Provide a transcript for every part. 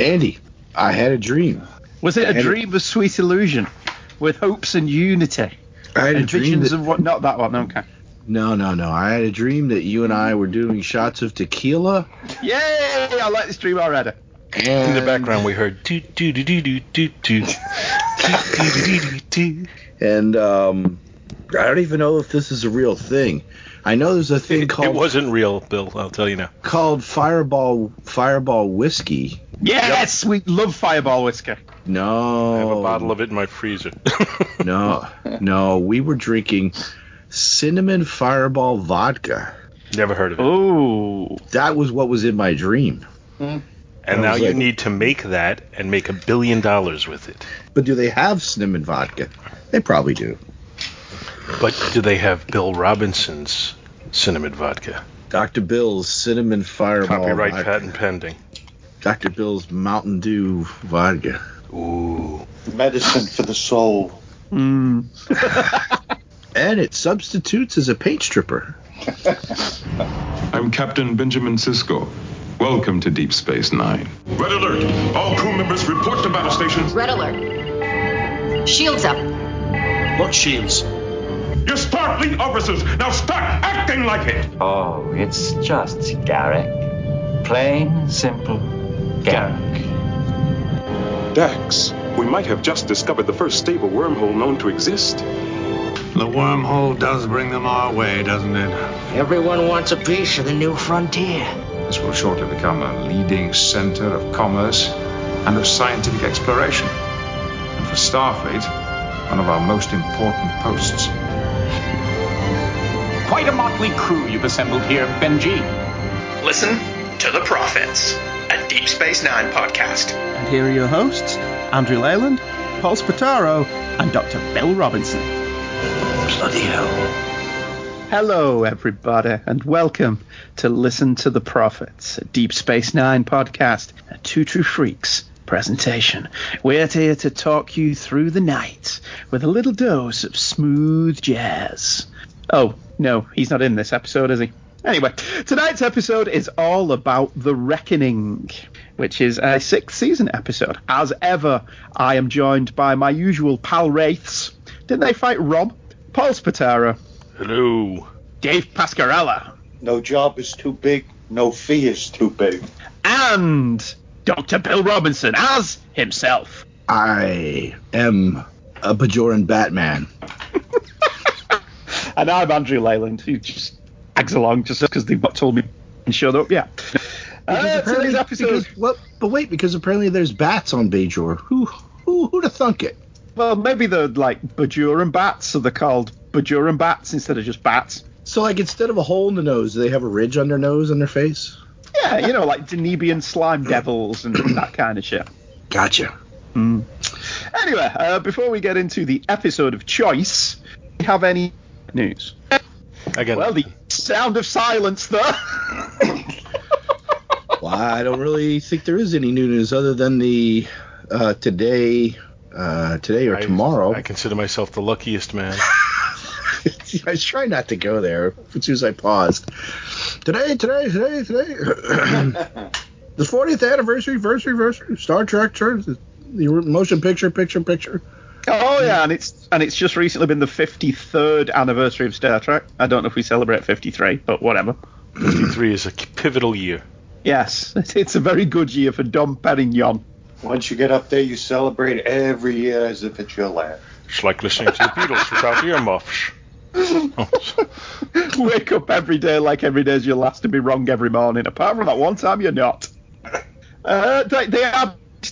Andy, I had a dream. Was it I a had dream of sweet illusion with hopes and unity I had a dream visions that, of what? Not that one. Okay. No, no, no. I had a dream that you and I were doing shots of tequila. Yay! I like this dream already. And In the background, we heard do do do do do do do do do do do. And um, I don't even know if this is a real thing. I know there's a thing It, called it wasn't real, Bill. I'll tell you now. called Fireball Fireball whiskey. Yes, we love Fireball whiskey. No, I have a bottle of it in my freezer. no, no. We were drinking cinnamon Fireball vodka. Never heard of it. Oh, That was what was in my dream. Hmm. and I now was you like- need to make that and make a billion dollars with it. But do they have cinnamon vodka? They probably do. But do they have Bill Robinson's cinnamon vodka? Dr. Bill's cinnamon Fireball Copyright vodka. patent pending. Dr. Bill's Mountain Dew vodka. Ooh. Medicine for the soul. mm. And it substitutes as a paint stripper. I'm Captain Benjamin Sisko. Welcome to Deep Space Nine. Red alert! All crew members report to battle stations. Red alert. Shields up. What shields? You're Starfleet officers. Now start acting like it. Oh, it's just Garak. Plain, simple Garak. Dax, we might have just discovered the first stable wormhole known to exist. The wormhole does bring them our way, doesn't it? Everyone wants a piece of the new frontier. This will shortly become a leading center of commerce and of scientific exploration. And for Starfleet, one of our most important posts. Quite a motley crew you've assembled here, Benji. Listen to The Prophets, a Deep Space Nine podcast. And here are your hosts, Andrew Leyland, Paul Spataro, and Dr. Bill Robinson. Bloody hell. Hello, everybody, and welcome to Listen to the Prophets, a Deep Space Nine podcast, a Two True Freaks presentation. We're here to talk you through the night with a little dose of smooth jazz. Oh, no, he's not in this episode, is he? Anyway, tonight's episode is all about The Reckoning, which is a sixth season episode. As ever, I am joined by my usual pal Wraiths. Didn't they fight Rob? Paul Spataro. Hello. Dave Pascarella. No job is too big, no fee is too big. And Dr. Bill Robinson as himself. I am a Bajoran Batman. And I'm Andrew Leyland, who just tags along just because they've not told me and showed up yet. Uh, today's episode. because, well, but wait, because apparently there's bats on Bajor. Who, who, who'd have thunk it? Well, maybe they're like Bajoran bats, so they're called Bajoran bats instead of just bats. So, like, instead of a hole in the nose, do they have a ridge on their nose on their face? Yeah, you know, like Denebian slime devils and that kind of shit. Gotcha. Anyway, uh, before we get into the episode of choice, have any news? I got Well, the sound of silence, though. Well, I don't really think there is any new news other than the uh, today, uh, today or I- tomorrow. I consider myself the luckiest man. I was trying not to go there as soon as I paused. Today, today, today, today. the 40th anniversary, anniversary, anniversary. Star Trek, Star- the motion picture, picture, picture. Oh yeah, and it's and it's just recently been the 53rd anniversary of Star Trek. I don't know if we celebrate 53, but whatever. 53 is a pivotal year. Yes, it's a very good year for Dom Perignon. Once you get up there, you celebrate every year as if it's your last. It's like listening to the Beatles without earmuffs. Wake up every day like every day's your last and be wrong every morning. Apart from that one time, you're not. Uh, they, they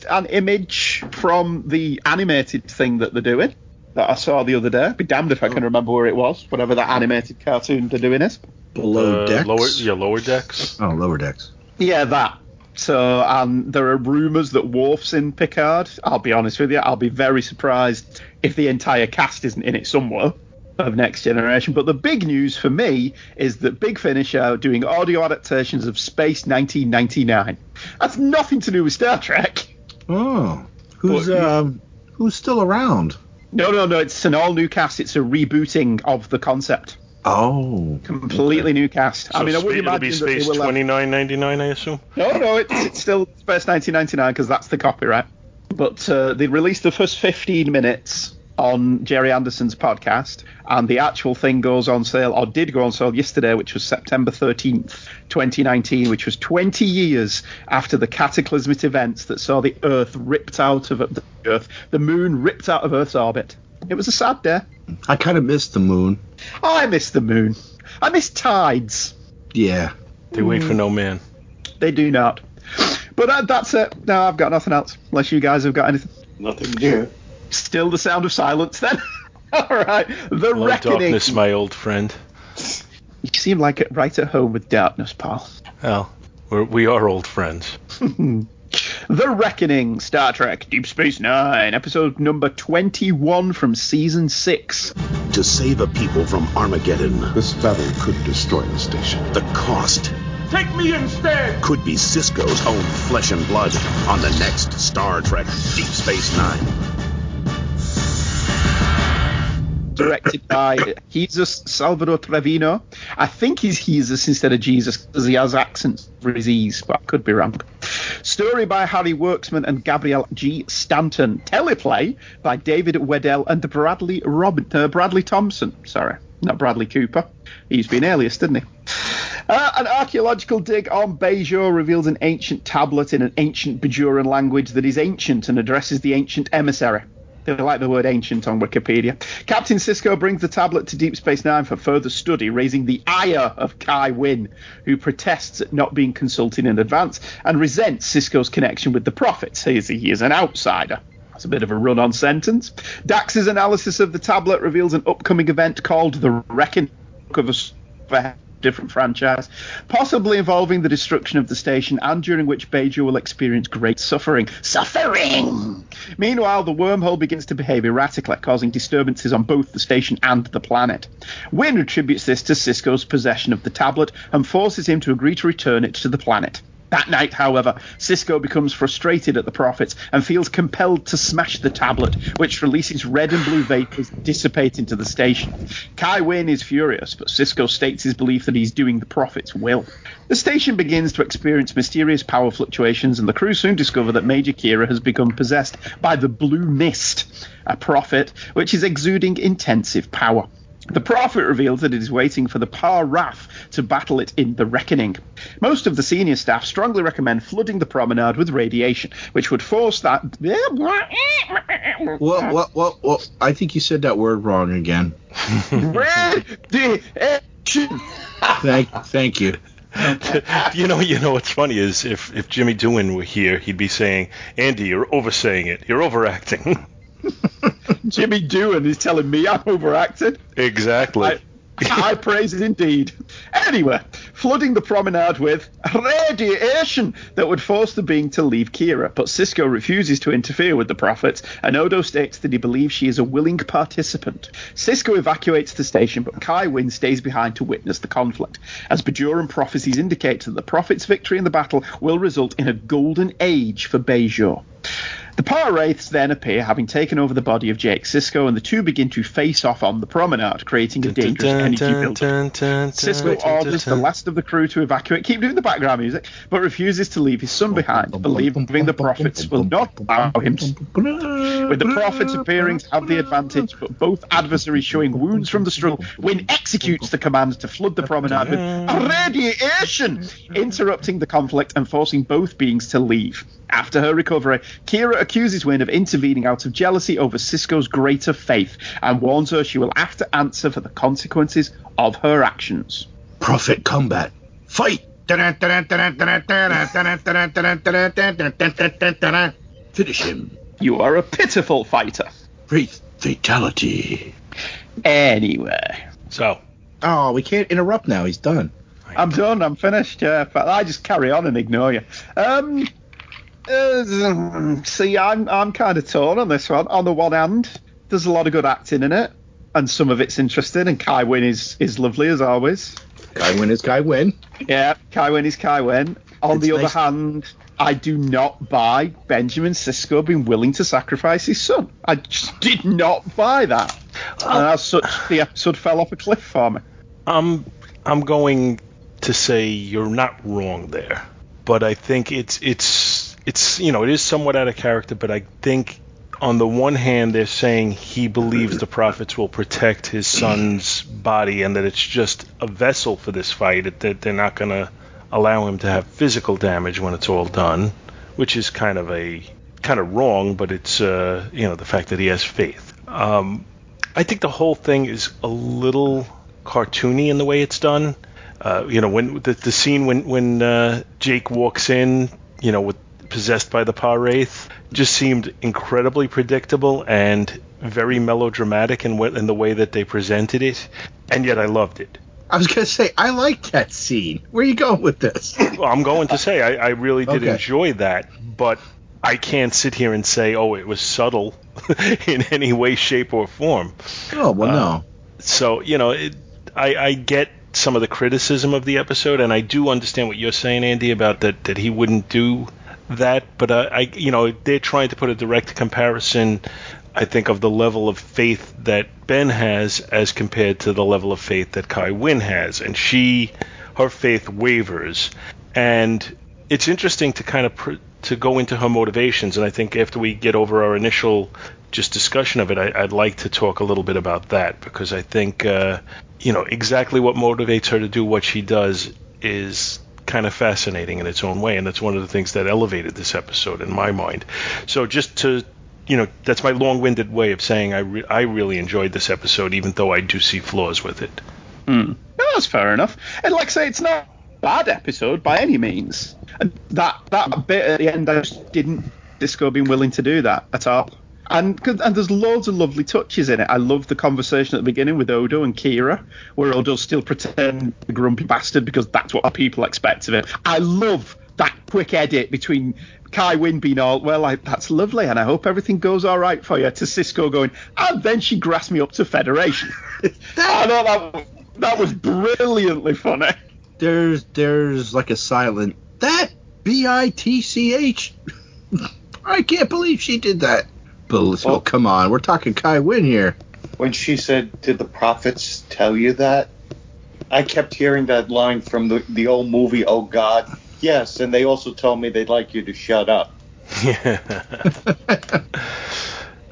have an image from the animated thing that they're doing that I saw the other day. Be damned if I can remember where it was, whatever that animated cartoon they're doing is. Below Uh, decks. Lower, yeah, lower decks. Oh, lower decks. Yeah, that. So, and there are rumours that Worf's in Picard. I'll be honest with you, I'll be very surprised if the entire cast isn't in it somewhere of Next Generation. But the big news for me is that Big Finish are doing audio adaptations of Space 1999. That's nothing to do with Star Trek. Oh, who's What, you- um, who's still around? No, no, no. It's an all new cast. It's a rebooting of the concept. Oh, Completely new cast. I mean, I spa- would it'll imagine be that they space will have- twenty nine ninety nine, I assume. No, no, it's, it's still Space 1999 because that's the copyright. But uh, they released the first 15 minutes on Gerry Anderson's podcast, and the actual thing goes on sale, or did go on sale yesterday, which was September 13th, 2019, which was 20 years after the cataclysmic events that saw the Earth ripped out of the Earth, the Moon ripped out of Earth's orbit. It was a sad day. I kind of missed the moon. Oh, I miss the moon. I miss tides. Yeah. They wait for no man. They do not. But uh, that's it. No, I've got nothing else. Unless you guys have got anything. Nothing new. Still the sound of silence then. All right. The Hello, Reckoning. darkness, my old friend. You seem like it right at home with darkness, pal. Well, we're, we are old friends. The Reckoning, Star Trek Deep Space Nine, episode number 21 from season 6. To save a people from Armageddon, This battle could destroy the station. the cost Take me instead! could be Sisko's own flesh and blood on the next Star Trek Deep Space Nine. Directed by Jesus Salvador Trevino. I think he's Jesus instead of Jesus because he has accents for his E's, but I could be wrong. Story by Harry Werksman and Gabrielle G. Stanton. Teleplay by David Weddle and Bradley Robin, uh, Bradley Thompson. Sorry, not Bradley Cooper. He's been alias, didn't he? Uh, an archaeological dig on Bajor reveals an ancient tablet in an ancient Bajoran language that is ancient and addresses the ancient emissary. They like the word ancient on Wikipedia. Captain Sisko brings the tablet to Deep Space Nine for further study, raising the ire of Kai Wynn, who protests at not being consulted in advance and resents Sisko's connection with the Prophets. He is, he is an outsider. That's a bit of a run on sentence. Dax's analysis of the tablet reveals an upcoming event called the Reckoning of a different franchise, possibly involving the destruction of the station and during which Bajor will experience great suffering. Suffering! Meanwhile, the wormhole begins to behave erratically, causing disturbances on both the station and the planet. Wynn attributes this to Sisko's possession of the tablet and forces him to agree to return it to the planet. That night, however, Sisko becomes frustrated at the Prophets and feels compelled to smash the tablet, which releases red and blue vapors that dissipate into the station. Kai Wynn is furious, but Sisko states his belief that he's doing the Prophet's will. The station begins to experience mysterious power fluctuations, and the crew soon discover that Major Kira has become possessed by the Blue Mist, a prophet which is exuding intensive power. The prophet reveals that it is waiting for the Pah-wraith to battle it in the Reckoning. Most of the senior staff strongly recommend flooding the promenade with radiation, which would force that. Well, well, well, well, I think you said that word wrong again. Radiation! Thank, thank you. you know, you know what's funny is if if Jimmy Doohan were here, he'd be saying, "Andy, you're oversaying it. You're overacting." Jimmy Doohan is telling me I'm overacting. exactly. I, high praises indeed. Anyway, flooding the promenade with radiation that would force the being to leave Kira, but Sisko refuses to interfere with the prophets, and Odo states that he believes she is a willing participant. Sisko evacuates the station, but Kai Wynn stays behind to witness the conflict, as Bajoran prophecies indicate that the prophets' victory in the battle will result in a golden age for Bajor. The Pah-wraiths then appear, having taken over the body of Jake Sisko, and the two begin to face off on the promenade, creating a dangerous energy buildup. Sisko orders the last of the crew to evacuate. Keep doing the background music, but refuses to leave his son behind, believing the prophets will not allow him. to- With the prophets appearing to have the advantage, but both adversaries showing wounds from the struggle, Wynn executes the command to flood the promenade with radiation, interrupting the conflict and forcing both beings to leave. After her recovery, Kira accuses Wynn of intervening out of jealousy over Sisko's greater faith and warns her she will have to answer for the consequences of her actions. Prophet combat. Fight! Finish him. You are a pitiful fighter. Wraith fatality. Anyway. So. Oh, we can't interrupt now. He's done. I'm done. I'm finished. Yeah, but I just carry on and ignore you. Um, uh, see, I'm I'm kind of torn on this one. On the one hand, there's a lot of good acting in it, and some of it's interesting. And Kai Wynn is is lovely as always. Kai Wynn is Kai Wynn. Yeah, Kai Wynn is Kai Wynn. On It's the other hand, I do not buy Benjamin Sisko being willing to sacrifice his son. I just did not buy that. And as such, the episode fell off a cliff for me. I'm I'm going to say you're not wrong there, but I think it's it's it's you know it is somewhat out of character, but I think on the one hand they're saying he believes the prophets will protect his son's body and that it's just a vessel for this fight that they're not going to allow him to have physical damage when it's all done, which is kind of a kind of wrong, but it's uh, you know the fact that he has faith. Um, I think the whole thing is a little cartoony in the way it's done. Uh, you know, when the, the scene when when uh, Jake walks in, you know, with possessed by the Pah-wraith, just seemed incredibly predictable and very melodramatic in, in the way that they presented it, and yet I loved it. I was gonna say I liked that scene. Where are you going with this? Well, I'm going to say I, I really did Okay. enjoy that, but I can't sit here and say, oh, it was subtle in any way, shape, or form. Oh well, no. Uh, so you know, it, I, I get some of the criticism of the episode, and I do understand what you're saying, Andy, about that that he wouldn't do that. But uh, I, you know, they're trying to put a direct comparison. I think of the level of faith that Ben has as compared to the level of faith that Kai Wynn has, and she, her faith wavers, and it's interesting to kind of pr- to go into her motivations. And I think after we get over our initial just discussion of it, I, I'd like to talk a little bit about that because I think uh, you know exactly what motivates her to do what she does is kind of fascinating in its own way, and that's one of the things that elevated this episode in my mind. So just to you know, that's my long-winded way of saying I re- I really enjoyed this episode, even though I do see flaws with it. Hmm. No, that's fair enough. And like I say, it's not a bad episode by any means. And that that bit at the end, I just didn't Disco being willing to do that at all. And 'cause- and there's loads of lovely touches in it. I love the conversation at the beginning with Odo and Kira, where Odo's still pretending the grumpy bastard because that's what people expect of him. I love that quick edit between Kai Wynn being all, well, I, that's lovely, and I hope everything goes all right for you, to Sisko going, and then she grasped me up to Federation. I thought that, that was brilliantly funny. There's there's like a silent that B I T C H. I can't believe she did that. But let's Oh. oh, come on, we're talking Kai Wynn here. When she said, "Did the prophets tell you that?" I kept hearing that line from the the old movie Oh God. Yes, and they also told me they'd like you to shut up. Yeah.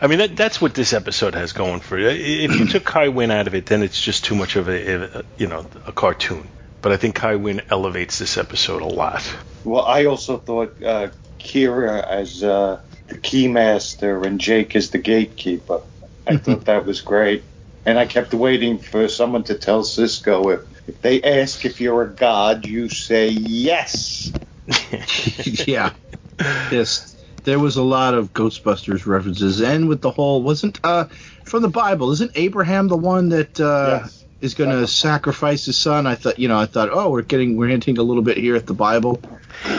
I mean, that, that's what this episode has going for it. If you took Kai Wynn out of it, then it's just too much of a, a you know a cartoon. But I think Kai Wynn elevates this episode a lot. Well, I also thought uh, Kira as uh, the keymaster and Jake is the gatekeeper. I thought that was great. And I kept waiting for someone to tell Sisko if, if they ask if you're a god, you say yes. yeah. Yes. There was a lot of Ghostbusters references, and with the whole wasn't uh from the Bible, isn't Abraham the one that uh Yes. is going to sacrifice his son? I thought, you know, I thought, oh, we're getting we're hinting a little bit here at the Bible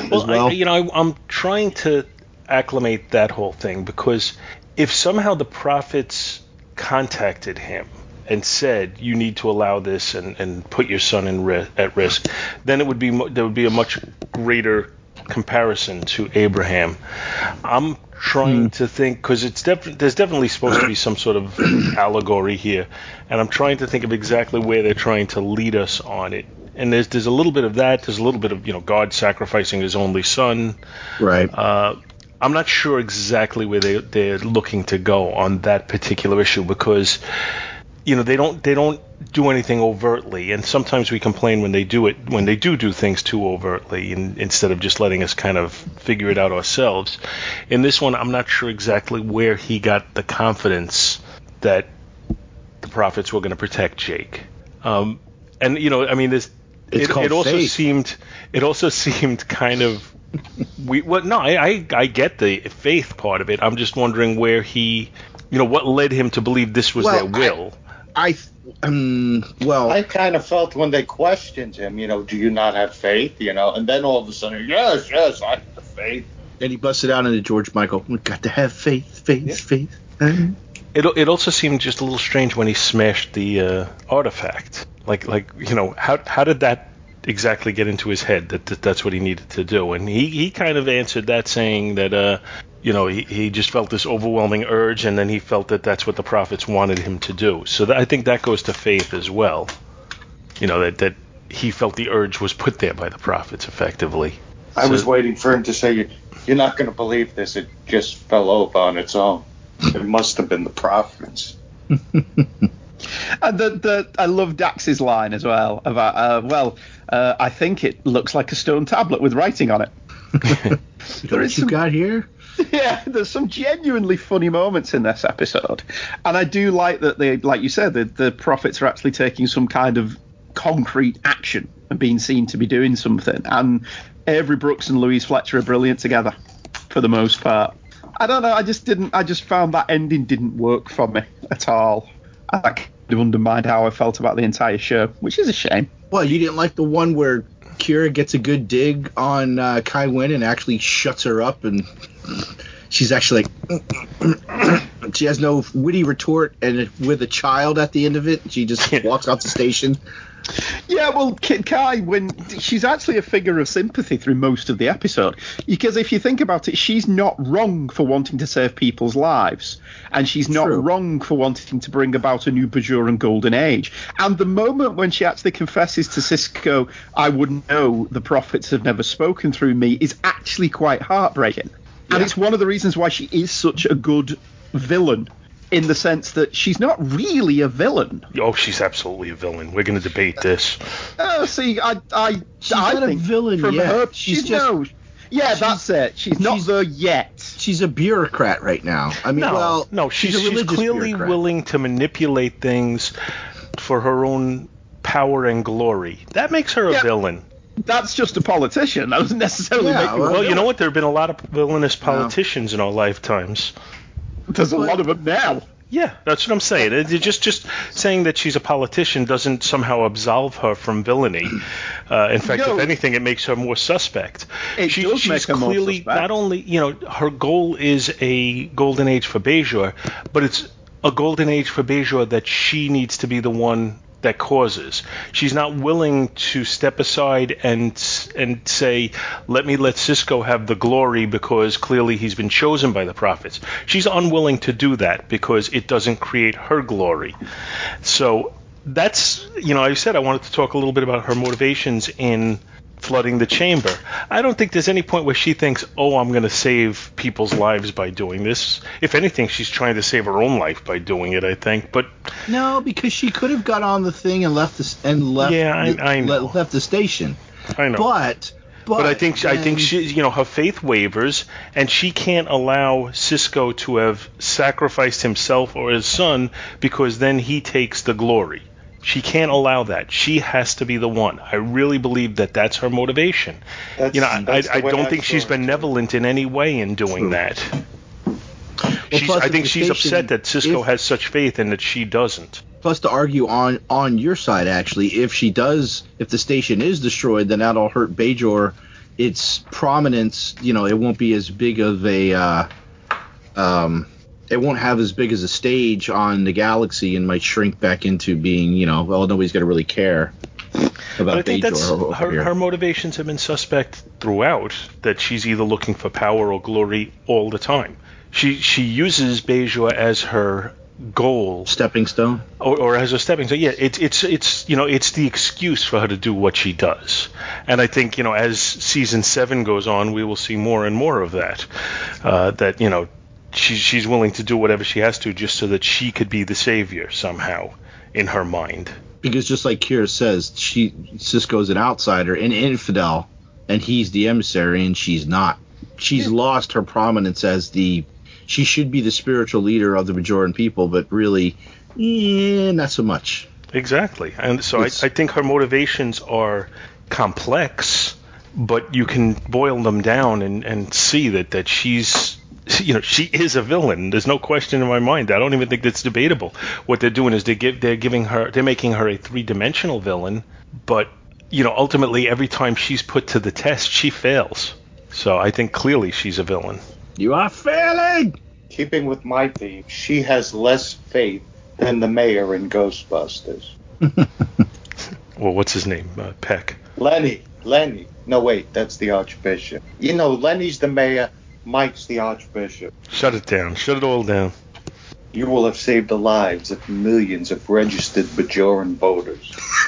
Well, as well. I, you know, I, I'm trying to acclimate that whole thing because if somehow the prophets contacted him and said you need to allow this and, and put your son in ri- at risk, then it would be mu- there would be a much greater comparison to Abraham. I'm trying to think because it's def- there's definitely supposed to be some sort of allegory here, and I'm trying to think of exactly where they're trying to lead us on it. And there's there's a little bit of that. There's a little bit of you know God sacrificing His only Son. right. Uh, I'm not sure exactly where they they're looking to go on that particular issue because you know they don't they don't do anything overtly. And sometimes we complain when they do it when they do do things too overtly instead of just letting us kind of figure it out ourselves. In this one i'm not sure exactly where he got the confidence that the prophets were going to protect jake. Um, and you know i mean this It's it, called it also faith. seemed it also seemed kind of we well no I, I I get the faith part of it i'm just wondering where he you know what led him to believe this was Well, their will I um well I kind of felt when they questioned him, you know, do you not have faith? You know, and then all of a sudden, yes, yes, I have faith. and he busted out into George Michael. We got to have faith, faith, faith. Um, It, it also seemed just a little strange when he smashed the uh, artifact. Like like you know how how did that exactly get into his head that, that that's what he needed to do? And he, he kind of answered that saying that uh you know he, he just felt this overwhelming urge and then he felt that that's what the prophets wanted him to do. So that, I think that goes to faith as well. you know that that he felt the urge was put there by the prophets effectively. I So- was waiting for him to say, "You're not going to believe this. It just fell over on its own." It must have been the prophets. And the, the I love Dax's line as well about uh, well, uh, I think it looks like a stone tablet with writing on it. There is you some- got here? yeah, there's some genuinely funny moments in this episode, and I do like that they, like you said, the, the prophets are actually taking some kind of concrete action and being seen to be doing something. And Avery Brooks and Louise Fletcher are brilliant together for the most part. I don't know. I just didn't. I just found that ending didn't work for me at all. I kind of undermined how I felt about the entire show, which is a shame. Well, you didn't like the one where Kira gets a good dig on uh, Kai Wynn and actually shuts her up, and she's actually like, she has no witty retort, and with a child at the end of it, she just walks off the station. Yeah, well, Kit Kai, when she's actually a figure of sympathy through most of the episode, because if you think about it, she's not wrong for wanting to save people's lives, and she's not True. wrong for wanting to bring about a new Bajoran golden age. And the moment when she actually confesses to Sisko, "I wouldn't know, the prophets have never spoken through me," is actually quite heartbreaking, and it's one of the reasons why she is such a good villain. In the sense that she's not really a villain. Oh, she's absolutely a villain. We're going to debate this. Oh, see, I, I, She's I not a villain from yet. her, She's she's, just- no, yeah, that's it. She's not she's- there yet. She's a bureaucrat right now. I mean, No, well, no, she's, a she's religious clearly bureaucrat. willing to manipulate things for her own power and glory. That makes her a Yeah. villain. That's just a politician. That doesn't necessarily Yeah, make well, a Well, you know what? There have been a lot of villainous politicians in our lifetimes. There's a lot of them now. Yeah, that's what I'm saying. It- it just just saying that she's a politician doesn't somehow absolve her from villainy. Uh, in fact, No. if anything, it makes her more suspect. It She- does she's make her more clearly suspect. not only you know her goal is a golden age for Bajor, but it's a golden age for Bajor that she needs to be the one that causes. She's not willing to step aside and and say, "Let me let Sisko have the glory because clearly he's been chosen by the prophets." She's unwilling to do that because it doesn't create her glory. So that's you know I said I wanted to talk a little bit about her motivations in flooding the chamber. I don't think there's any point where she thinks, "Oh, I'm going to save people's lives by doing this." If anything, she's trying to save her own life by doing it. I think, but No, because she could have got on the thing and left this and left. Yeah, I- the, I know. le- left the station. I know. But but, But I think I think she, you know, her faith wavers, and she can't allow Sisko to have sacrificed himself or his son because then he takes the glory. She can't allow that. She has to be the one. I really believe that that's her motivation. That's- you know, I, I, the I way don't I think she's saw it, too. benevolent in any way in doing that. She's, I think she's upset that Sisko if- has such faith and that she doesn't. plus to argue on on your side actually if she does if the station is destroyed then that'll hurt Bajor its prominence you know it won't be as big of a uh, um it won't have as big as a stage on the galaxy and might shrink back into being you know well nobody's gonna really care But I about think Bajor her, her motivations have been suspect throughout. That she's either looking for power or glory all the time. She she uses Bajor as her goal stepping stone or, or as a stepping stone. Yeah, it's it's it's you know it's the excuse for her to do what she does. And I think you know as season seven goes on, we will see more and more of that. Uh, that you know she's she's willing to do whatever she has to just so that she could be the savior somehow in her mind. because just like Kira says she Sisko's an outsider an infidel and he's the emissary and she's not she's lost her prominence as the she should be the spiritual leader of the Bajoran people but really yeah not so much Exactly. And so I, I think her motivations are complex, but you can boil them down and, and see that, that she's, you know, she is a villain. There's no question in my mind. I don't even think that's debatable. What they're doing is they give, they're giving her, they're making her a three dimensional villain, but, you know, ultimately every time she's put to the test, she fails. So I think clearly she's a villain. you are failing Keeping with my theme, she has less faith than the mayor in Ghostbusters. Well, what's his name? Uh, Peck. Lenny, Lenny. No, wait, that's the Archbishop. You know, Lenny's the mayor, Mike's the Archbishop. Shut it down. Shut it all down. You will have saved the lives of millions of registered Bajoran voters.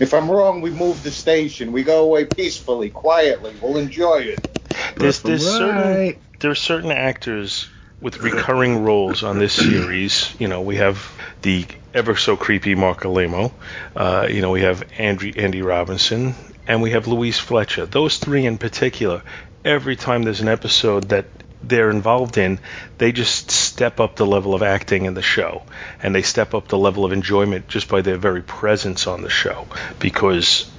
if I'm wrong, we move the station. We go away peacefully, quietly. We'll enjoy it. There's, there's certain there are certain actors with recurring roles on this series. You know, we have the ever so creepy Marc Alaimo. Uh, you know, we have Andy, Andy Robinson, and we have Louise Fletcher. Those three in particular. Every time there's an episode that they're involved in, they just step up the level of acting in the show, and they step up the level of enjoyment just by their very presence on the show because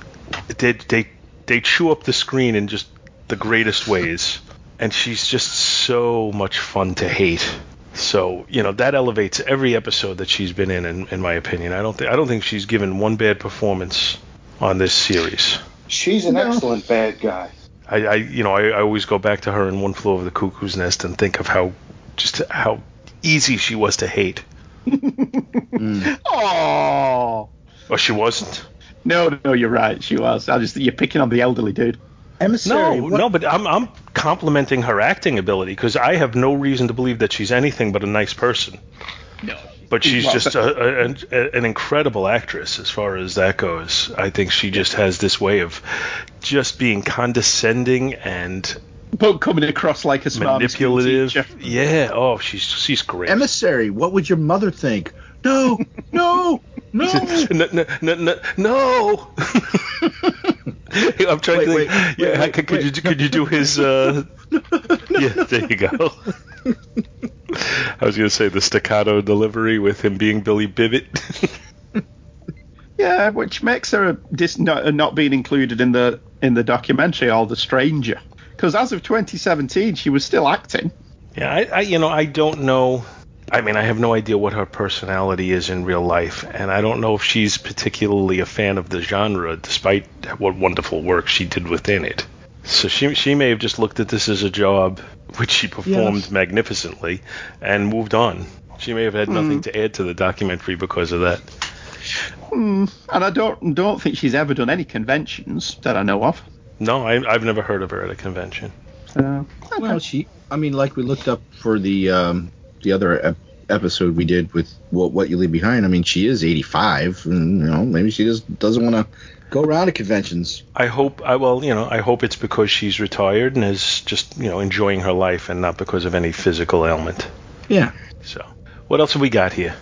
they they they chew up the screen in just the greatest ways, and she's just so much fun to hate. So you know that elevates every episode that she's been in, in, in my opinion. I don't think I don't think she's given one bad performance on this series. She's an excellent bad guy. I, I you know I, I always go back to her in One Flew Over the Cuckoo's Nest and think of how just how easy she was to hate. Oh. Oh, she wasn't. No, no, you're right. She was. I just you're picking on the elderly dude. Emissary. No, what- no, but I'm I'm complimenting her acting ability because I have no reason to believe that she's anything but a nice person. No. But she's Well, just a, a, a, an incredible actress as far as that goes. I think she just has this way of just being condescending and But coming across like a smart manipulative. Yeah. Oh, she's she's great. Emissary. What would your mother think? No, no, no. no, no, no, no, no. I'm trying Wait, to wait, yeah, wait, could, could you could you do his? Uh... yeah, there you go. I was gonna say the staccato delivery with him being Billy Bibbit. Yeah, which makes her dis- not, not being included in the in the documentary or the stranger. Because as of 2017, she was still acting. yeah, I, I you know I don't know. I mean, I have no idea what her personality is in real life, and I don't know if she's particularly a fan of the genre, despite what wonderful work she did within it. So she she may have just looked at this as a job, which she performed magnificently, and moved on. She may have had nothing to add to the documentary because of that. Hmm, and I don't don't think she's ever done any conventions that I know of. No, I, I've never heard of her at a convention. So, Well, she. I mean, like we looked up for the um, the other ep- episode we did with what what you leave behind. I mean, she is 85, and you know maybe she just doesn't want to go around to conventions. I hope I well, you know, I hope it's because she's retired and is just you know enjoying her life and not because of any physical ailment. Yeah. So, what else have we got here?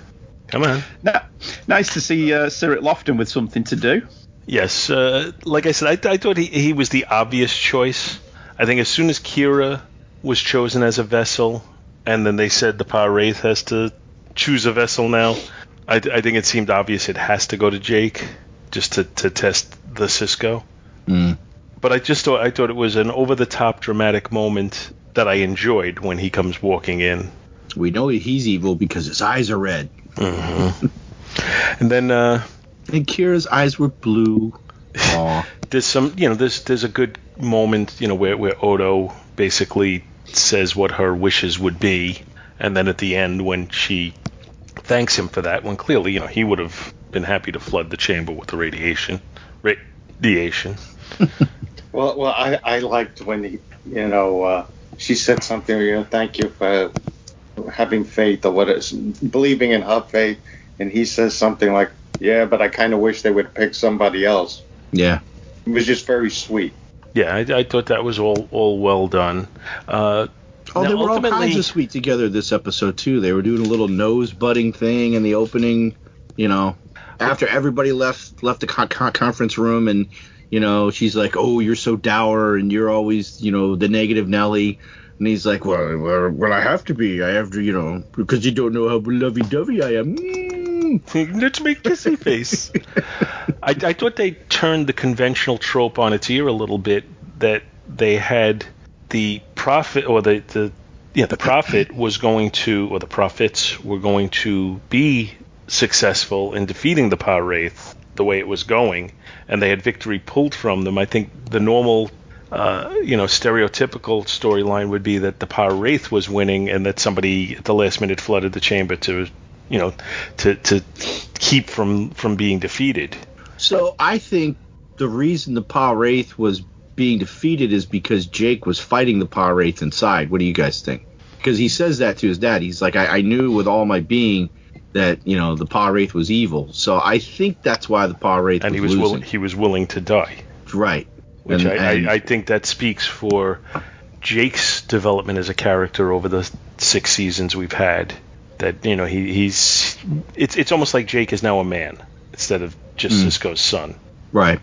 Come on. na- nice to see uh, Cirroc Lofton with something to do. Yes, uh, like I said, I, I thought he, he was the obvious choice. I think as soon as Kira was chosen as a vessel, and then they said the Pah-wraith has to choose a vessel now, I, I think it seemed obvious it has to go to Jake just to, to test the Sisko. Mm. But I just thought I thought it was an over the top dramatic moment that I enjoyed when he comes walking in. We know he's evil because his eyes are red. Mm-hmm. and then uh, And Kira's eyes were blue. There's some you know there's there's a good moment you know where where Odo basically says what her wishes would be, and then at the end when she thanks him for that, when clearly you know he would have been happy to flood the chamber with the radiation, radiation. Well, well, I, I liked when he, you know, uh, she said something. You know, thank you for having faith or what is believing in her faith, and he says something like, "Yeah, but I kind of wish they would pick somebody else." Yeah. It was just very sweet. Yeah, I, I thought that was all all well done. Uh, Oh, they were all kinds of sweet together this episode too. They were doing a little nose butting thing in the opening. You know, after everybody left left the con- con- conference room, and you know, she's like, "Oh, you're so dour, and you're always, you know, the negative Nelly." And he's like, "Well, well, well I have to be. I have to, you know, because you don't know how lovey-dovey I am." Mm. Let's make kissy face. I, I thought they turned the conventional trope on its ear a little bit. That they had the prophet or the the yeah the prophet was going to or the prophets were going to be successful in defeating the Pah-wraith the way it was going, and they had victory pulled from them. I think the normal. Uh, you know, stereotypical storyline would be that the Pah-wraith was winning, and that somebody at the last minute flooded the chamber to, you know, to to keep from from being defeated. So I think the reason the Pah-wraith was being defeated is because Jake was fighting the Pah-wraith inside. What do you guys think? because he says that to his dad. He's like, I, I knew with all my being that you know the Pah-wraith was evil. So I think that's why the Pah-wraith and was he was willing he was willing to die. Right. Which And- I, and- I, I think that speaks for Jake's development as a character over the six seasons we've had. That you know he, he's it's it's almost like Jake is now a man instead of just Mm. Sisko's son. Right.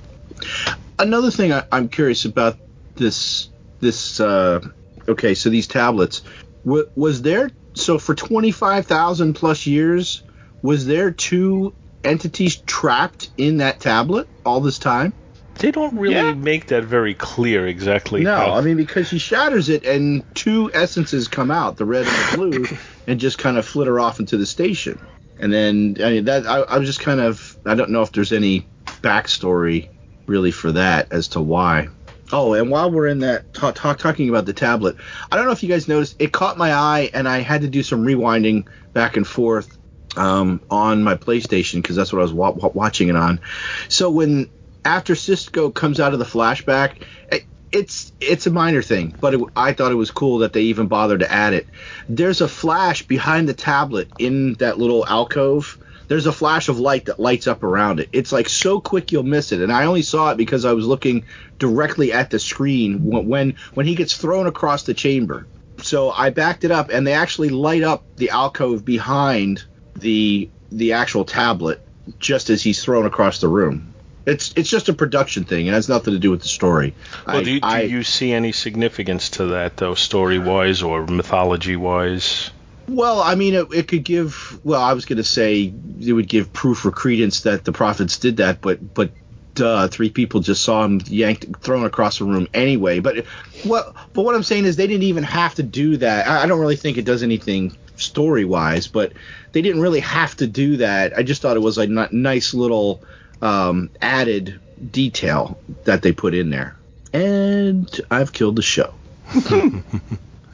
Another thing I, I'm curious about this this uh, okay, so these tablets wa was there so for 25,000 plus years was there two entities trapped in that tablet all this time? They don't really make that very clear exactly. No, how- I mean because he shatters it and two essences come out, the red and the blue, and just kind of flitter off into the station. And then I mean that I, I was just kind of I don't know if there's any backstory really for that as to why. Oh, and while we're in that talk, ta- talking about the tablet, I don't know if you guys noticed it caught my eye and I had to do some rewinding back and forth um, on my PlayStation because that's what I was wa- wa- watching it on. So when after Sisko comes out of the flashback, it, it's it's a minor thing, but it, I thought it was cool that they even bothered to add it. There's a flash behind the tablet in that little alcove. There's a flash of light that lights up around it. It's like so quick you'll miss it, and I only saw it because I was looking directly at the screen when when, when he gets thrown across the chamber. So I backed it up, and they actually light up the alcove behind the the actual tablet just as he's thrown across the room. It's it's just a production thing. It has nothing to do with the story. Well, I- do, you, do I- you see any significance to that, though, story wise or mythology wise? Well, I mean, it, it could give. Well, I was going to say it would give proof or credence that the prophets did that, but but duh, three people just saw him yanked, thrown across the room anyway. But what? But what I'm saying is they didn't even have to do that. I, I don't really think it does anything story wise, but they didn't really have to do that. I just thought it was a nice little um, added detail that they put in there. And I've killed the show.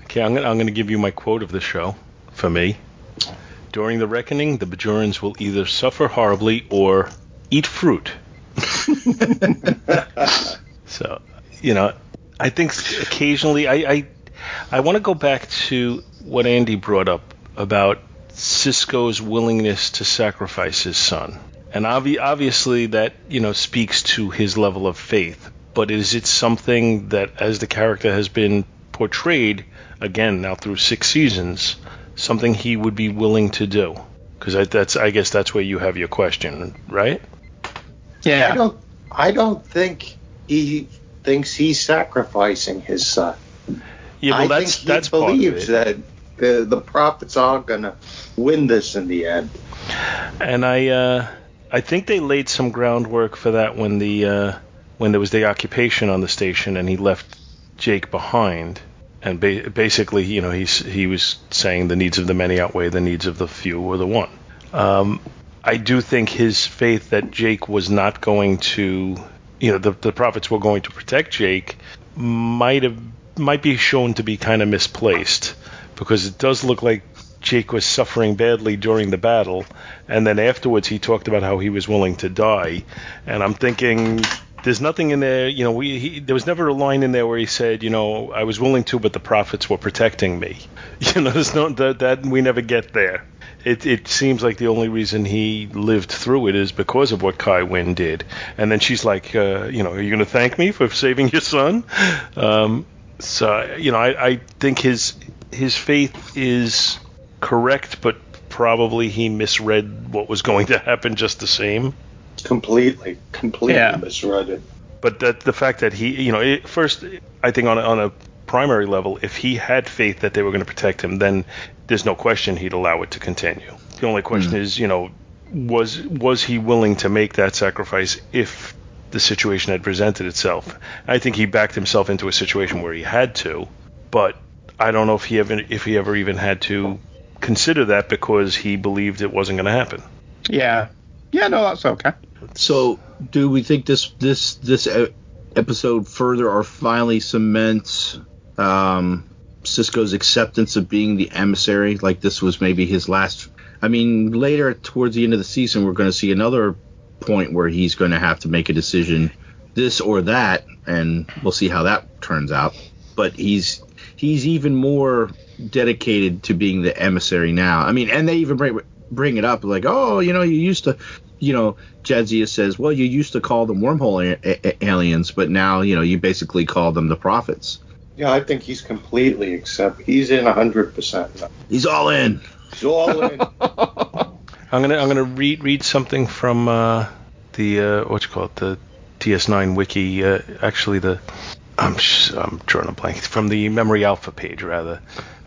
Okay, I'm gonna, I'm going to give you my quote of the show for me. During the reckoning, the Bajorans will either suffer horribly or eat fruit. so, you know, I think occasionally I I, I want to go back to what Andy brought up about Sisko's willingness to sacrifice his son. And obvi- obviously that, you know, speaks to his level of faith. But is it something that, as the character has been portrayed, again, now through six seasons, something he would be willing to do? Because that's, I guess that's where you have your question, right? Yeah. I don't. I don't think he thinks he's sacrificing his son. Yeah, well, I that's think he that's part of believes it. that the the prophets are gonna win this in the end. And I uh, I think they laid some groundwork for that when the uh, when there was the occupation on the station and he left Jake behind. And ba- basically, you know, he's he was saying the needs of the many outweigh the needs of the few or the one. Um, I do think his faith that Jake was not going to, you know, the the prophets were going to protect Jake might have might be shown to be kind of misplaced because it does look like Jake was suffering badly during the battle, and then afterwards he talked about how he was willing to die, and I'm thinking there's nothing in there, you know, we he, there was never a line in there where he said, you know, I was willing to, but the prophets were protecting me. You know, there's no that that we never get there. It it seems like the only reason he lived through it is because of what Kai Wynn did, and then she's like, uh, you know, are you going to thank me for saving your son? Um, so you know, I, I think his his faith is correct, but probably he misread what was going to happen just the same. Completely, completely Yeah. misread it. But that the fact that he, you know, it, first, I think on a, on a primary level, if he had faith that they were going to protect him, then there's no question he'd allow it to continue. The only question mm. is, you know, was was he willing to make that sacrifice if the situation had presented itself? I think he backed himself into a situation where he had to, but I don't know if he ever if he ever even had to consider that because he believed it wasn't going to happen. Yeah. Yeah, no, that's okay. So, do we think this this this episode further or finally cements um, Sisko's acceptance of being the emissary? Like this was maybe his last. I mean, later towards the end of the season, we're going to see another point where he's going to have to make a decision, this or that, and we'll see how that turns out. But he's he's even more dedicated to being the emissary now. I mean, and they even bring bring it up like, oh, you know, you used to, you know, Jadzia says, well, you used to call them wormhole a- a- aliens, but now, you know, you basically call them the prophets. Yeah, I think he's completely accept. He's in hundred percent. He's all in. He's all in. I'm gonna I'm gonna read read something from uh, the uh, what you call it the DS9 wiki. Uh, actually, the I'm I'm drawing a blank from the Memory Alpha page rather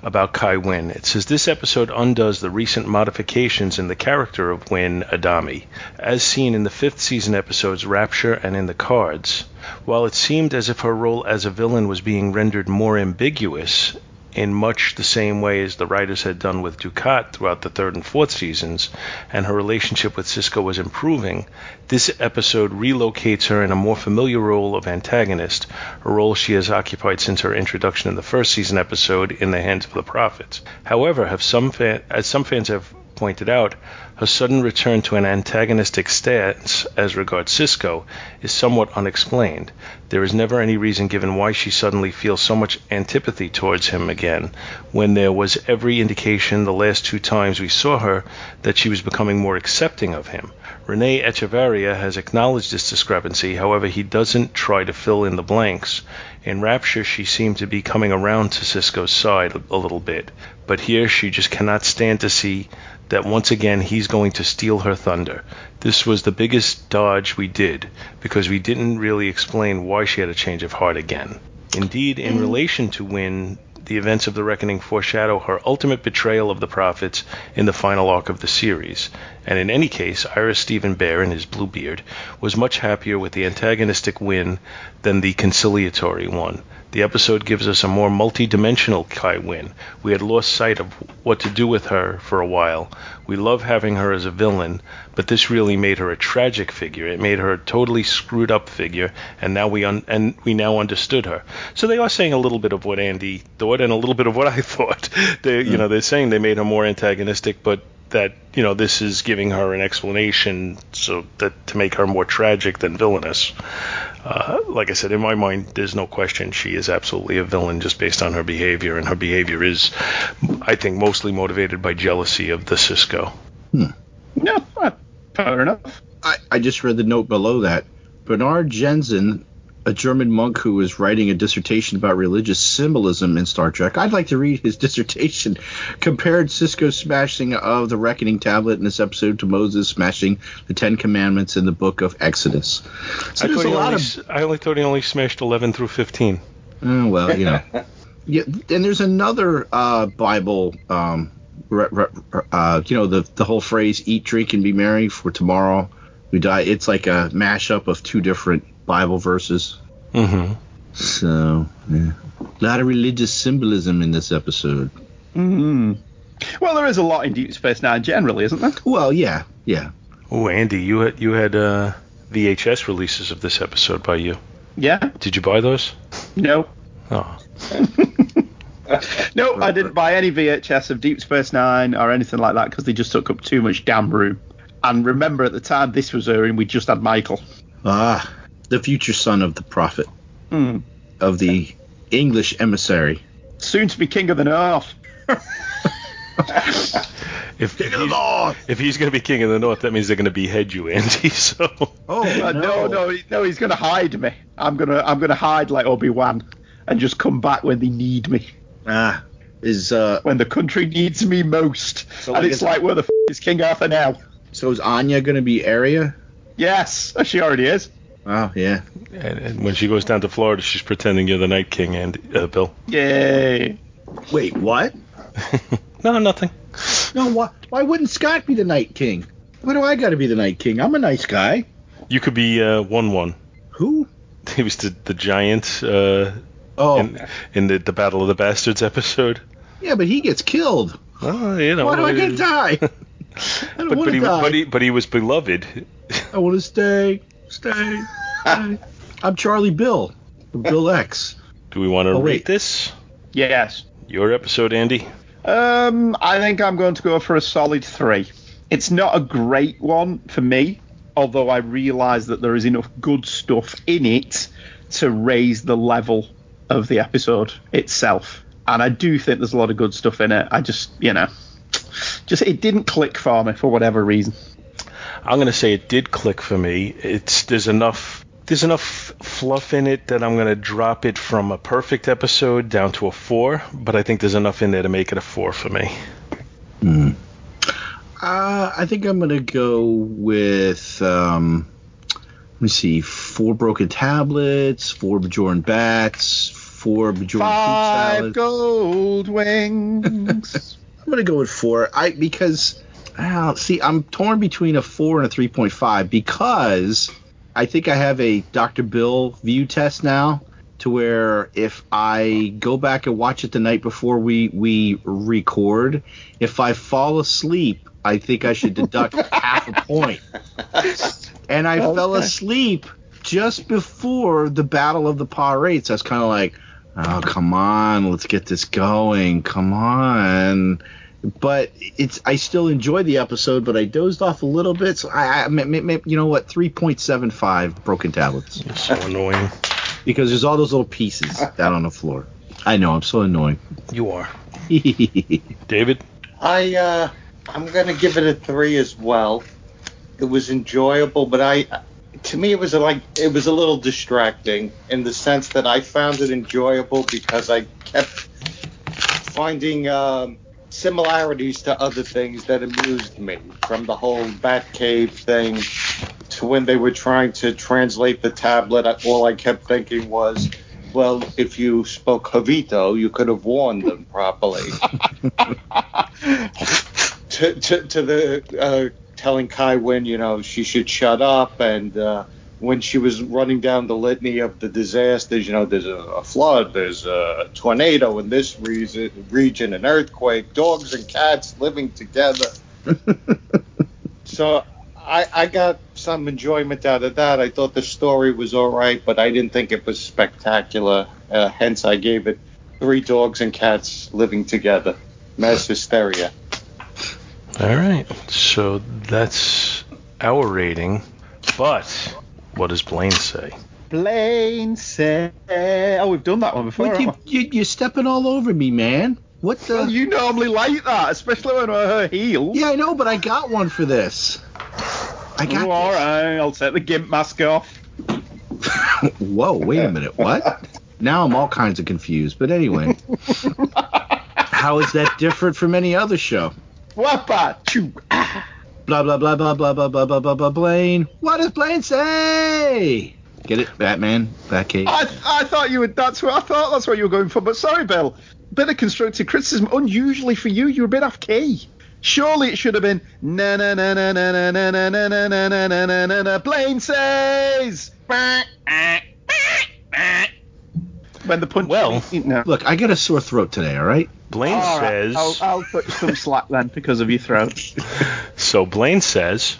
about Kai Wynn. It says this episode undoes the recent modifications in the character of Wynn Adami, as seen in the fifth season episodes Rapture and in the Cards. While it seemed as if her role as a villain was being rendered more ambiguous, in much the same way as the writers had done with Dukat throughout the third and fourth seasons, and her relationship with Sisko was improving, this episode relocates her in a more familiar role of antagonist, a role she has occupied since her introduction in the first season episode in the hands of the prophets. However, have some fan, as some fans have pointed out, her sudden return to an antagonistic stance as regards Sisko is somewhat unexplained. There is never any reason given why she suddenly feels so much antipathy towards him again, when there was every indication the last two times we saw her that she was becoming more accepting of him. Rene Echevarria has acknowledged this discrepancy, however, he doesn't try to fill in the blanks. In Rapture, she seemed to be coming around to Sisko's side a little bit, but here she just cannot stand to see that once again he's going to steal her thunder. This was the biggest dodge we did because we didn't really explain why she had a change of heart again. Indeed, in mm. relation to Wynn, the events of the Reckoning foreshadow her ultimate betrayal of the prophets in the final arc of the series. And in any case, Ira Steven Behr, in his Bluebeard, was much happier with the antagonistic Wynn than the conciliatory one. The episode gives us a more multi-dimensional Kai Wynn. We had lost sight of what to do with her for a while. We love having her as a villain, but this really made her a tragic figure. It made her a totally screwed up figure, and now we un- and we now understood her. So they are saying a little bit of what Andy thought and a little bit of what I thought. They, you mm. know, they're saying they made her more antagonistic, but that you know this is giving her an explanation so that to make her more tragic than villainous. Uh, like I said, in my mind, there's no question she is absolutely a villain just based on her behavior, and her behavior is, I think, mostly motivated by jealousy of the Sisko. Hmm. No, fair enough. I, I just read the note below that. Bernard Jensen, a German monk who was writing a dissertation about religious symbolism in Star Trek. I'd like to read his dissertation. Compared Sisko's smashing of the Reckoning tablet in this episode to Moses smashing the Ten Commandments in the book of Exodus. So I, thought a he lot only, of. I only thought he only smashed 11 through 15. Oh, well, you know. yeah, and there's another uh, Bible. Um, re, re, uh, you know the the whole phrase "eat, drink, and be merry," for tomorrow we die. It's like a mashup of two different Bible verses. Mm-hmm. So, yeah. a lot of religious symbolism in this episode. hmm Well, there is a lot in Deep Space Nine generally, isn't there? Well, yeah, yeah. Oh, Andy, you had you had uh, VHS releases of this episode by you. Yeah. Did you buy those? No. Oh. no, I didn't buy any VHS of Deep Space Nine or anything like that because they just took up too much damn room. And remember, at the time this was airing, we just had Michael. Ah, the future son of the prophet, Hmm. of the English emissary. Soon to be king of the North. If, king of the North. If he's going to be king of the North, that means they're going to behead you, Andy. So. Oh Uh, no, no, he- no, he's gonna hide me. I'm gonna, I'm gonna hide like Obi Wan, and just come back when they need me. Ah, is uh, when the country needs me most. So and like it's it's- like, where the f- is King Arthur now? So is Anya going to be area? Yes, she already is. Oh yeah. And, and when she goes down to Florida, she's pretending you're the Night King, and uh, Bill. Yay. Wait, what? no, nothing. No, why, why wouldn't Scott be the Night King? Why do I got to be the Night King? I'm a nice guy. You could be uh, one one. Who? He was the the giant. Uh, oh. In, in the the Battle of the Bastards episode. Yeah, but he gets killed. Oh, you know. Why do I get to die? I don't but, want but, to he, die. but, he, but he was beloved. I want to stay. Stay. stay. I'm Charlie Bill Bill X. Do we want to Oh, rate this? Yes. Your episode, Andy. Um, I think I'm going to go for a solid three. It's not a great one for me, although I realise that there is enough good stuff in it to raise the level of the episode itself. and I do think there's a lot of good stuff in it. I just, you know, just it didn't click for me for whatever reason. I'm going to say it did click for me. It's there's enough there's enough fluff in it that I'm going to drop it from a perfect episode down to a four, but I think there's enough in there to make it a four for me. Hmm. Uh, I think I'm going to go with, um, let me see, four broken tablets, four Bajoran bats, four Bajoran Five gold wings. I'm going to go with four. I because uh, see, I'm torn between a four and a 3.5 because I think I have a Dr. Bill view test now to where if I go back and watch it the night before we we record, if I fall asleep, I think I should deduct half a point. And I okay. fell asleep just before the Battle of the Pah-wraiths. I was kind of like, oh come on, let's get this going, come on but it's I still enjoy the episode, but I dozed off a little bit. So I, I you know what, three point seven five broken tablets. You're so annoying. Because there's all those little pieces down on the floor. I know I'm so annoying. You are. David. I uh, I'm gonna give it a three as well. It was enjoyable, but I to me it was a, like it was a little distracting in the sense that I found it enjoyable because I kept finding. Um, similarities to other things that amused me, from the whole Batcave thing to when they were trying to translate the tablet. All I kept thinking was, well, if you spoke Jovito, you could have warned them properly. to, to, to, the uh, telling Kai Winn, you know, she should shut up and. Uh, when she was running down the litany of the disasters, you know, there's a, a flood, there's a tornado in this region, region, an earthquake, dogs and cats living together. so I, I got some enjoyment out of that. I thought the story was all right, but I didn't think it was spectacular. Uh, hence, I gave it three dogs and cats living together. Mass hysteria. All right, so that's our rating, but what does Blaine say? Blaine say. Oh, we've done that one before. You, you, you're stepping all over me, man. What the? Well, you normally like that, especially when we're her heels. Yeah, I know, but I got one for this. I got. Oh, all right, I'll take the gimp mask off. Whoa, wait a minute. What? now I'm all kinds of confused. But anyway, how is that different from any other show? Wappa, choo blah blah blah blah blah blah blah blah blah blah Blaine. What does Blaine say? Get it, Batman, Batcave. I I thought you would. That's what I thought. That's what you were going for. But sorry, Bill. Bit of constructive criticism. Unusually for you, you were a bit off key. Surely it should have been na na na na na na na na na na na na na na na Blaine says. When the punch. Well, look, I got a sore throat today. All right. Blaine all says. Right, I'll, I'll put some slack then because of your throat. so Blaine says,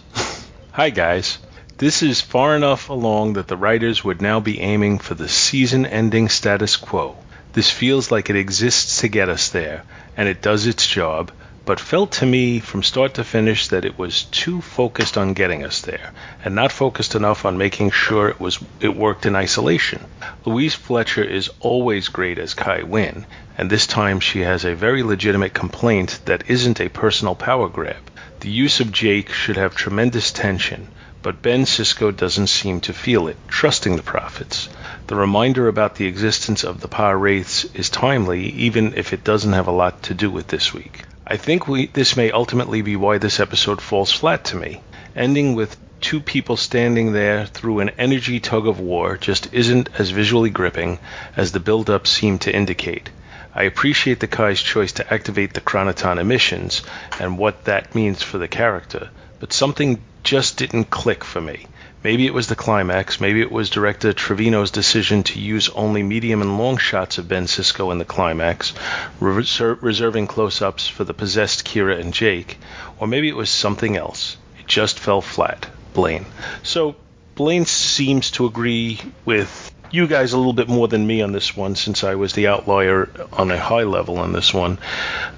"Hi guys." This is far enough along that the writers would now be aiming for the season ending status quo. This feels like it exists to get us there, and it does its job, but felt to me from start to finish that it was too focused on getting us there and not focused enough on making sure it was it worked in isolation. Louise Fletcher is always great as Kai Winn, and this time she has a very legitimate complaint that isn't a personal power grab. The use of Jake should have tremendous tension, but Ben Sisko doesn't seem to feel it, trusting the prophets. The reminder about the existence of the Pah-wraiths is timely, even if it doesn't have a lot to do with this week. I think we, this may ultimately be why this episode falls flat to me. Ending with two people standing there through an energy tug of war just isn't as visually gripping as the build-up seemed to indicate. I appreciate the Kai's choice to activate the Chroniton emissions and what that means for the character, but something just didn't click for me. Maybe it was the climax, maybe it was director Trevino's decision to use only medium and long shots of Ben Sisko in the climax, reser- reserving close ups for the possessed Kira and Jake, or maybe it was something else. It just fell flat. Blaine. So Blaine seems to agree with you guys a little bit more than me on this one, since I was the outlier on a high level on this one.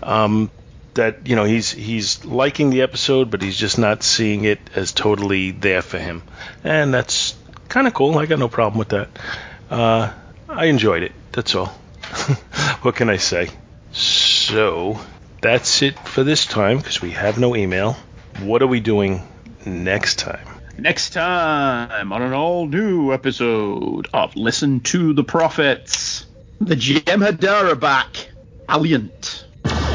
Um, that you know he's he's liking the episode, but he's just not seeing it as totally there for him, and that's kind of cool. I got no problem with that. Uh, I enjoyed it. That's all. what can I say? So that's it for this time because we have no email. What are we doing next time? Next time on an all new episode of Listen to the Prophets, the Jem'Hadar are back. Valiant.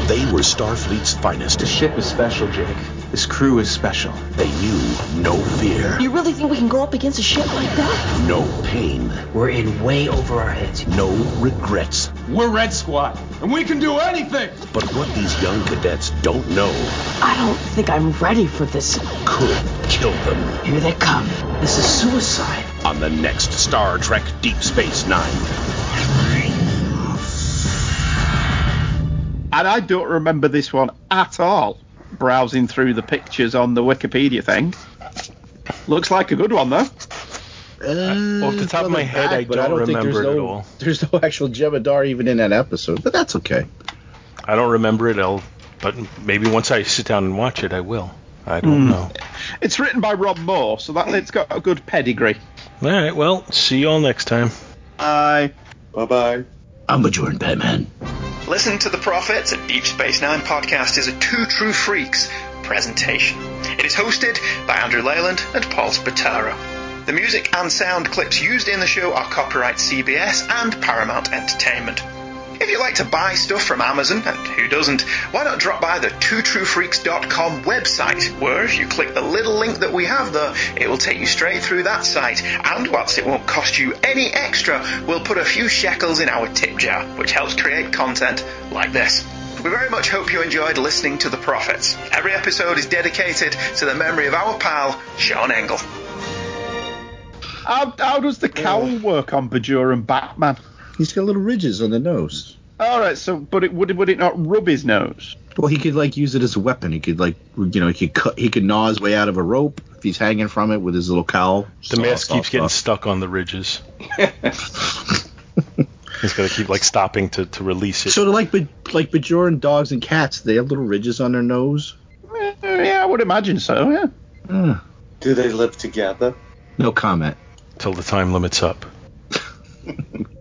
They were Starfleet's finest. The ship is special, Jake. This crew is special. They knew no fear, You really think we can go up against a ship like that? no pain, We're in way over our heads. no regrets. We're Red Squad, and we can do anything. But what these young cadets don't know I don't think I'm ready for this. could kill them Here they come. This is suicide. on the next Star Trek Deep Space Nine. And I don't remember this one at all. Browsing through the pictures on the Wikipedia thing. Looks like a good one, though. Uh, Off the top of my it's head, I but don't think remember there's it at no, all. There's no actual Jem'Hadar even in that episode, but that's okay. I don't remember it. I'll, but maybe once I sit down and watch it, I will. I don't know. It's written by Ron Moore, so that it's got a good pedigree. All right. Well, see you all next time. Bye. Bye bye. I'm Bajoran Batman. Listen to the Prophets, a Deep Space Nine podcast, is a Two True Freaks presentation. It is hosted by Andrew Leyland and Paul Spataro. The music and sound clips used in the show are copyright CBS and Paramount Entertainment. If you like to buy stuff from Amazon, and who doesn't, why not drop by the twotruefreaks.com website, where if you click the little link that we have there, it will take you straight through that site. And whilst it won't cost you any extra, we'll put a few shekels in our tip jar, which helps create content like this. We very much hope you enjoyed listening to The Prophets. Every episode is dedicated to the memory of our pal, Sean Engel. How, how does the cowl work on Bajoran Batman? He's got little ridges on the nose. All right, so but it would would it not rub his nose? Well, he could like use it as a weapon. He could like you know he could cut he could gnaw his way out of a rope if he's hanging from it with his little cowl. The mask keeps getting stuck on the ridges. He's got to keep like stopping to, to release it. So like Ba- like Bajoran dogs and cats, they have little ridges on their nose. Uh, yeah, I would imagine so. Yeah. Uh, Do they live together? no comment. Till the time limit's up.